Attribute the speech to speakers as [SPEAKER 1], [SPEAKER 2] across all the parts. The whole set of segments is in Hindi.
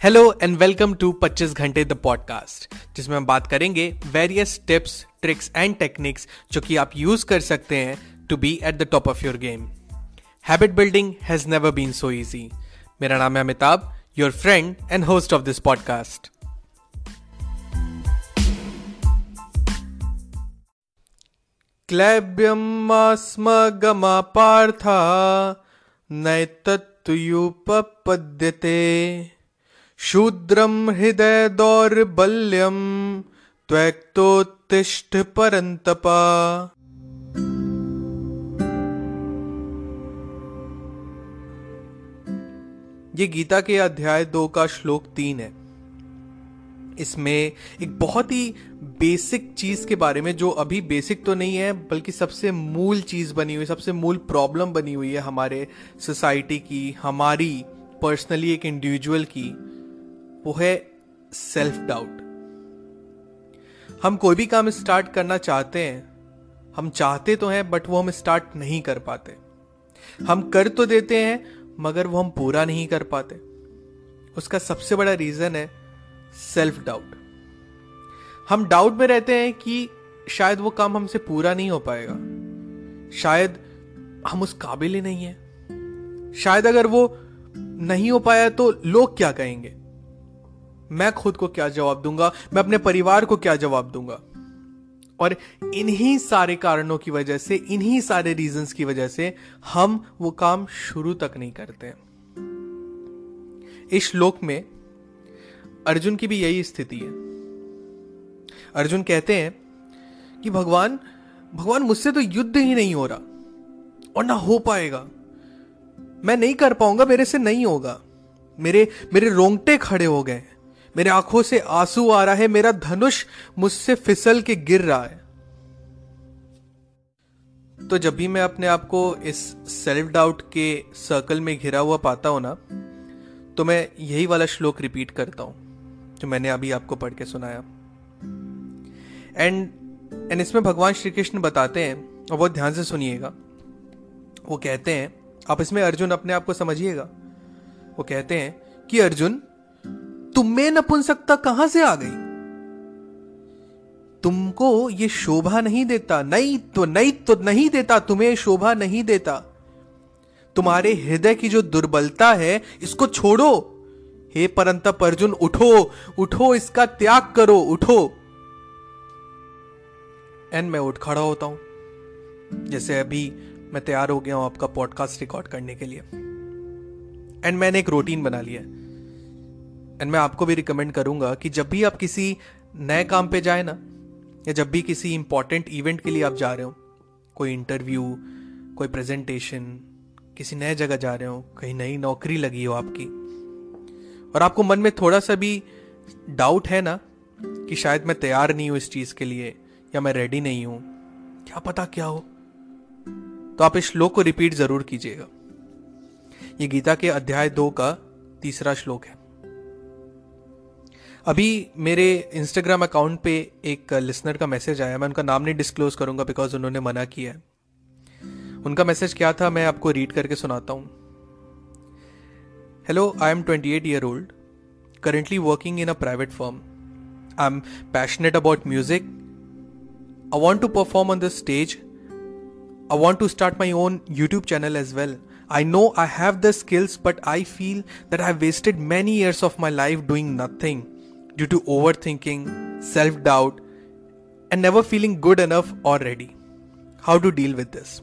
[SPEAKER 1] हेलो एंड वेलकम टू 25 घंटे द पॉडकास्ट जिसमें हम बात करेंगे various tips tricks and techniques जो कि आप यूज़ कर सकते हैं to be at the top of your game habit building has never been so easy मेरा नाम है Amitabh your friend and host of this podcast क्लैब्यम पार्था नैतत्युपपद्यते शूद्रम हृदय दौर्बल्यम त्वक्तोत्तिष्ठ परंतपा ये गीता के अध्याय दो का श्लोक तीन है। इसमें एक बहुत ही बेसिक चीज़ के बारे में, जो अभी बेसिक तो नहीं है, बल्कि सबसे मूल चीज़ बनी हुई, सबसे मूल प्रॉब्लम बनी हुई है हमारे सोसाइटी की, हमारी, पर्सनली एक इंडिविजुअल की। वो है सेल्फ डाउट हम कोई भी काम स्टार्ट करना चाहते हैं, हम चाहते तो हैं बट वो हम स्टार्ट नहीं कर पाते. हम कर तो देते हैं, मगर वो हम पूरा नहीं कर पाते. उसका सबसे बड़ा रीजन है सेल्फ डाउट हम डाउट में रहते हैं कि शायद वो काम हमसे पूरा नहीं हो पाएगा. शायद हम उस काबिल ही नहीं है. शायद अगर वो नहीं हो पाया तो लोग क्या कहेंगे? मैं खुद को क्या जवाब दूँगा? मैं अपने परिवार को क्या जवाब दूँगा? और इन्हीं सारे कारणों की वजह से, इन्हीं सारे रीजंस की वजह से हम वो काम शुरू तक नहीं करते। इस श्लोक में अर्जुन की भी यही स्थिति है। अर्जुन कहते हैं कि भगवान भगवान मुझसे तो युद्ध ही नहीं हो रहा और ना हो पाएगा। मैं नहीं कर पाऊँगा, मेरे से नहीं होगा। मेरे मेरे रोंगटे खड़े हो गए। मेरे आँखों से आँसू आ रहा है, मेरा धनुष मुझसे फिसल के गिर रहा है। तो जब भी मैं अपने आप को इस सेल्फ डाउट के सर्कल में घिरा हुआ पाता हूँ ना तो मैं यही वाला श्लोक रिपीट करता हूँ, जो मैंने अभी आपको पढ़ के सुनाया। एंड एंड इसमें भगवान श्री कृष्ण बताते हैं, और बहुत ध्यान से सुनिएगा। वो कहते हैं, आप इसमें अर्जुन अपने आप को समझिएगा। वो कहते हैं कि अर्जुन तुम्हें नपुंसकता कहाँ से आ गई? तुमको ये शोभा नहीं देता, नहीं तो नहीं तो नहीं देता, तुम्हें शोभा नहीं देता। तुम्हारे हृदय की जो दुर्बलता है, इसको छोड़ो। हे परंतप अर्जुन उठो उठो, इसका त्याग करो, उठो। एंड मैं उठ खड़ा होता हूँ। जैसे अभी मैं तैयार हो गया हूँ आपका पॉडकास्ट रिकॉर्ड करने के लिए। एंड मैंने एक रूटीन बना लिया है। एंड मैं आपको भी रिकमेंड करूँगा कि जब भी आप किसी नए काम पे जाए ना, या जब भी किसी इंपॉर्टेंट इवेंट के लिए आप जा रहे हो, कोई इंटरव्यू कोई प्रेजेंटेशन किसी नए जगह जा रहे हो, कहीं नई नौकरी लगी हो आपकी, और आपको मन में थोड़ा सा भी डाउट है ना, कि शायद मैं तैयार नहीं हूँ इस चीज़ के लिए, या मैं रेडी नहीं हूँ, क्या पता क्या हो तो आप इस श्लोक को रिपीट ज़रूर कीजिएगा। ये गीता के अध्याय दो का तीसरा श्लोक है। अभी मेरे इंस्टाग्राम अकाउंट पे एक लिसनर का मैसेज आया। मैं उनका नाम नहीं डिस्क्लोज करूँगा बिकॉज़ उन्होंने मना किया है। उनका मैसेज क्या था मैं आपको रीड करके सुनाता हूँ। Hello I am twenty eight year old currently working in a private firm I am passionate about music I want to perform on the stage I want to start my own YouTube channel as well I know I have the skills, but I feel that I've wasted many years of my life doing nothing. Due to overthinking, self doubt, and never feeling good enough or ready. How to deal with this?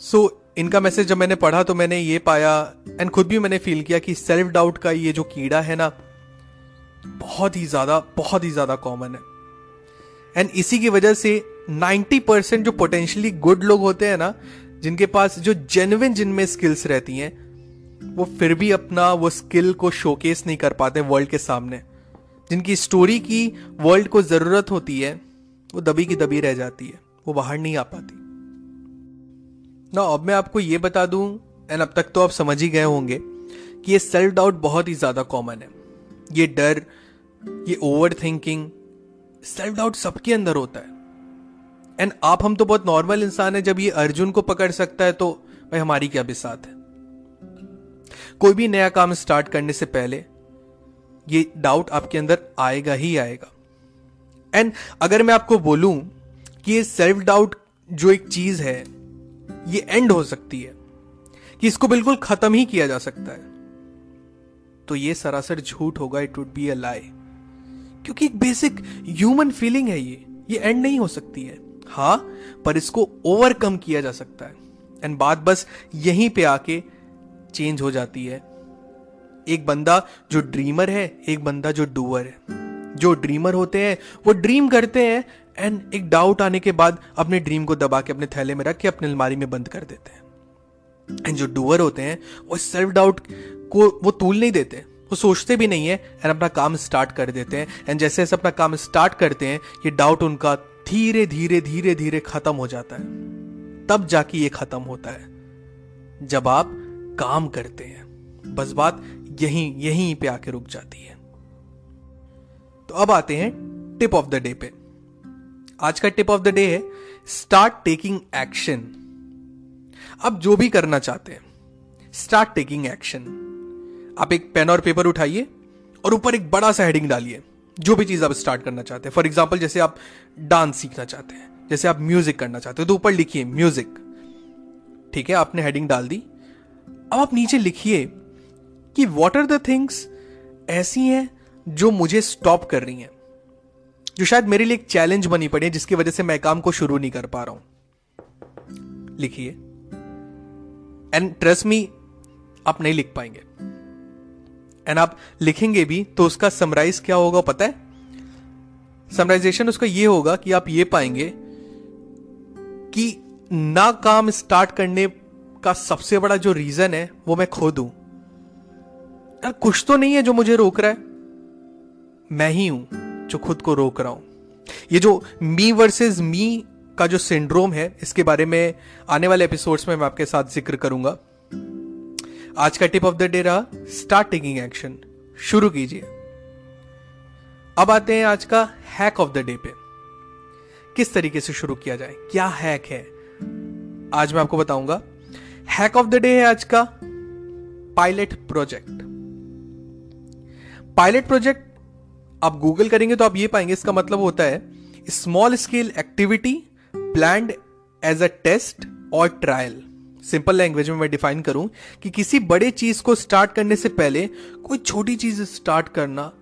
[SPEAKER 1] So so, इनका मैसेज जब मैंने पढ़ा तो मैंने ये पाया एंड खुद भी मैंने फील किया कि सेल्फ डाउट का ये जो कीड़ा है ना बहुत ही ज़्यादा बहुत ही ज़्यादा कॉमन है एंड इसी की वजह से 90 परसेंट जो पोटेंशियली गुड लोग होते हैं ना जिनके पास जो जेन्युइन जिनमें स्किल्स रहती हैं वो फिर भी अपना वो स्किल को शोकेस नहीं कर पाते वर्ल्ड के सामने। जिनकी स्टोरी की वर्ल्ड को ज़रूरत होती है, वो दबी की दबी रह जाती है, वो बाहर नहीं आ पाती। ना, अब मैं आपको ये बता दूँ एंड अब तक तो आप समझ ही गए होंगे, कि ये सेल्फ डाउट बहुत ही ज़्यादा कॉमन है। ये डर, ये ओवर थिंकिंग सेल्फ डाउट सबके अंदर होता है। एंड आप, हम तो बहुत नॉर्मल इंसान है, जब ये अर्जुन को पकड़ सकता है तो भाई हमारी क्या भी साथ है? कोई भी नया काम स्टार्ट करने से पहले ये डाउट आपके अंदर आएगा ही आएगा। एंड अगर मैं आपको बोलूँ कि ये सेल्फ डाउट जो एक चीज़ है, ये एंड हो सकती है, कि इसको बिल्कुल खत्म ही किया जा सकता है तो ये सरासर झूठ होगा it would be a lie क्योंकि एक बेसिक ह्यूमन फीलिंग है ये ये एंड नहीं हो सकती है। हाँ पर इसको ओवरकम किया जा सकता है। एंड बात बस यहीं पे आके चेंज हो जाती है। एक बंदा जो ड्रीमर है, एक बंदा जो डूअर है। जो ड्रीमर होते हैं, वो ड्रीम करते हैं एंड एक डाउट आने के बाद अपने ड्रीम को दबा के अपने थैले में रख के अपने अलमारी में बंद कर देते हैं। एंड जो डूअर होते हैं, वो सेल्फ डाउट को, वो तूल नहीं देते। वो सोचते भी नहीं है एंड अपना काम स्टार्ट कर देते हैं। एंड जैसे जैसे अपना काम स्टार्ट करते हैं, ये डाउट उनका धीरे धीरे धीरे धीरे खत्म हो जाता है। तब जाके ये खत्म होता है। जब आप काम करते हैं। बस बात यहीं यहीं पे आके रुक जाती है। तो अब आते हैं टिप ऑफ़ द डे पे। आज का टिप ऑफ़ द डे है, स्टार्ट टेकिंग एक्शन। आप जो भी करना चाहते हैं, स्टार्ट टेकिंग एक्शन। आप एक पेन और पेपर उठाइए और ऊपर एक बड़ा सा हेडिंग डालिए, जो भी चीज़ आप स्टार्ट करना चाहते हैं। फॉर एग्ज़ाम्पल जैसे आप डांस सीखना चाहते हैं, जैसे आप म्यूज़िक करना चाहते हो तो ऊपर लिखिए म्यूज़िक ठीक है, आपने हेडिंग डाल दी अब आप नीचे लिखिए कि वॉट आर द थिंग्स ऐसी हैं जो मुझे स्टॉप कर रही हैं, जो शायद मेरे लिए एक चैलेंज बनी पड़ी है, जिसकी वजह से मैं काम को शुरू नहीं कर पा रहा हूँ। लिखिए। एंड ट्रस्ट मी आप नहीं लिख पाएँगे। एंड आप लिखेंगे भी तो उसका समराइज क्या होगा पता है? समराइजेशन उसका ये होगा कि आप ये पाएँगे कि ना काम स्टार्ट करने का सबसे बड़ा जो रीजन है, वो मैं खुद हूँ यार, कुछ तो नहीं है जो मुझे रोक रहा है। मैं ही हूँ जो खुद को रोक रहा हूँ। ये जो मी वर्सेस मी का जो सिंड्रोम है, इसके बारे में आने वाले एपिसोड्स में मैं आपके साथ ज़िक्र करूँगा। आज का टिप ऑफ़ द डे रहा स्टार्ट टेकिंग एक्शन शुरू कीजिए। अब आते हैं आज का हैक ऑफ़ द डे पे। किस तरीके से शुरू किया जाए? क्या हैक है? आज मैं आपको बताऊँगा। हैक ऑफ़ द डे है आज का पायलट प्रोजेक्ट पायलट प्रोजेक्ट आप गूगल करेंगे तो आप ये पाएँगे, इसका मतलब होता है small scale activity plan as a test और ट्रायल सिंपल लैंग्वेज में मैं डिफाइन करूँ कि किसी बड़े चीज़ को स्टार्ट करने से पहले कोई छोटी चीज़ स्टार्ट करना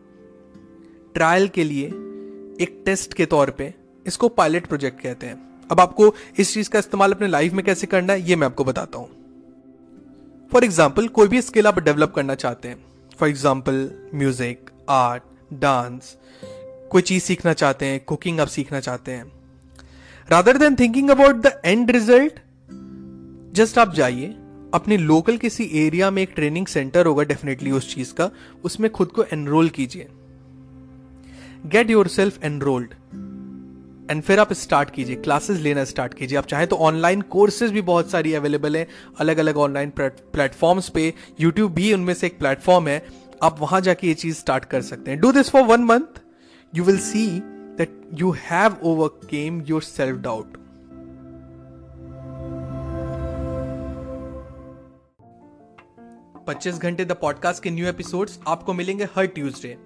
[SPEAKER 1] ट्रायल के लिए एक टेस्ट के तौर पे इसको पायलट प्रोजेक्ट कहते हैं। अब आपको इस चीज़ का इस्तेमाल अपने लाइफ में कैसे करना है, ये मैं आपको बताता हूँ। फॉर एग्ज़ाम्पल कोई भी स्किल आप डेवलप करना चाहते हैं। For example music art dance कोई चीज़ सीखना चाहते हैं कुकिंग आप सीखना चाहते हैं। Rather than thinking about the end result just आप जाइए, अपने लोकल किसी एरिया में एक ट्रेनिंग सेंटर होगा डेफिनेटली उस चीज़ का, उसमें खुद को एनरोल कीजिए। Get your self enrolled and फिर आप स्टार्ट कीजिए क्लासेस लेना स्टार्ट कीजिए। आप चाहे तो ऑनलाइन कोर्सेज भी बहुत सारी अवेलेबल है अलग अलग ऑनलाइन प्लेटफॉर्म्स पे। यूट्यूब भी उनमें से एक प्लेटफॉर्म है। आप वहाँ जाके ये चीज़ स्टार्ट कर सकते हैं। Do this for one month you will see that you have overcame yourself doubt Pachees Ghante the podcast के न्यू एपिसोड्स आपको मिलेंगे हर ट्यूसडे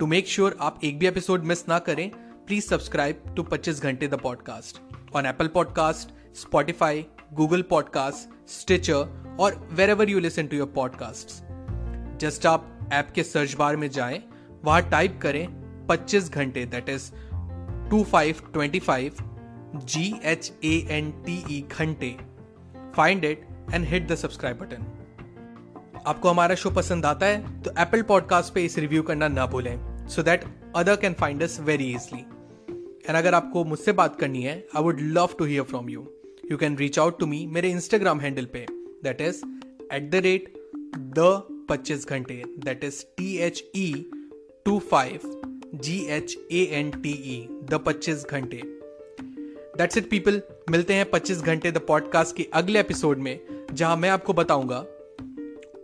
[SPEAKER 1] टू मेक श्योर आप एक भी एपिसोड मिस ना करें please subscribe to Pachees Ghante the podcast on Apple podcast Spotify Google podcast Stitcher और wherever you listen to your podcast just आप ऐप के सर्च बार में जाएँ, वहाँ टाइप करें 25 Ghante that is two five twenty five G H A N T E Ghante. Find it and hit the subscribe button आपको हमारा शो पसंद आता है तो एप्पल पॉडकास्ट पे इस रिव्यू करना ना भूलें so that other can find us very easily and अगर आपको मुझसे बात करनी है I would love to hear from you you can reach out to me मेरे इंस्टाग्राम हैंडल पे. That is at the rate the Pachees Ghante. That is T H E two five G H A N T E the Pachees Ghante. That's it people मिलते हैं पच्चीस घंटे द पॉडकास्ट के अगले एपिसोड में, जहाँ मैं आपको बताऊँगा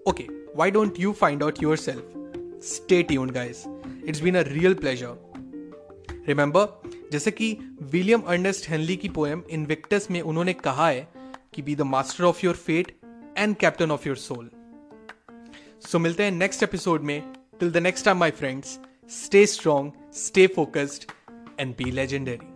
[SPEAKER 1] okay why don't you find out yourself stay tune guys it's been a real pleasure remember जैसे कि विलियम अर्नेस्ट हेनली की पोएम इनविक्टस में उन्होंने कहा है कि be the master of your fate and captain of your soul so मिलते हैं नेक्स्ट एपिसोड में. Till the next time my friends stay strong stay focused and be legendary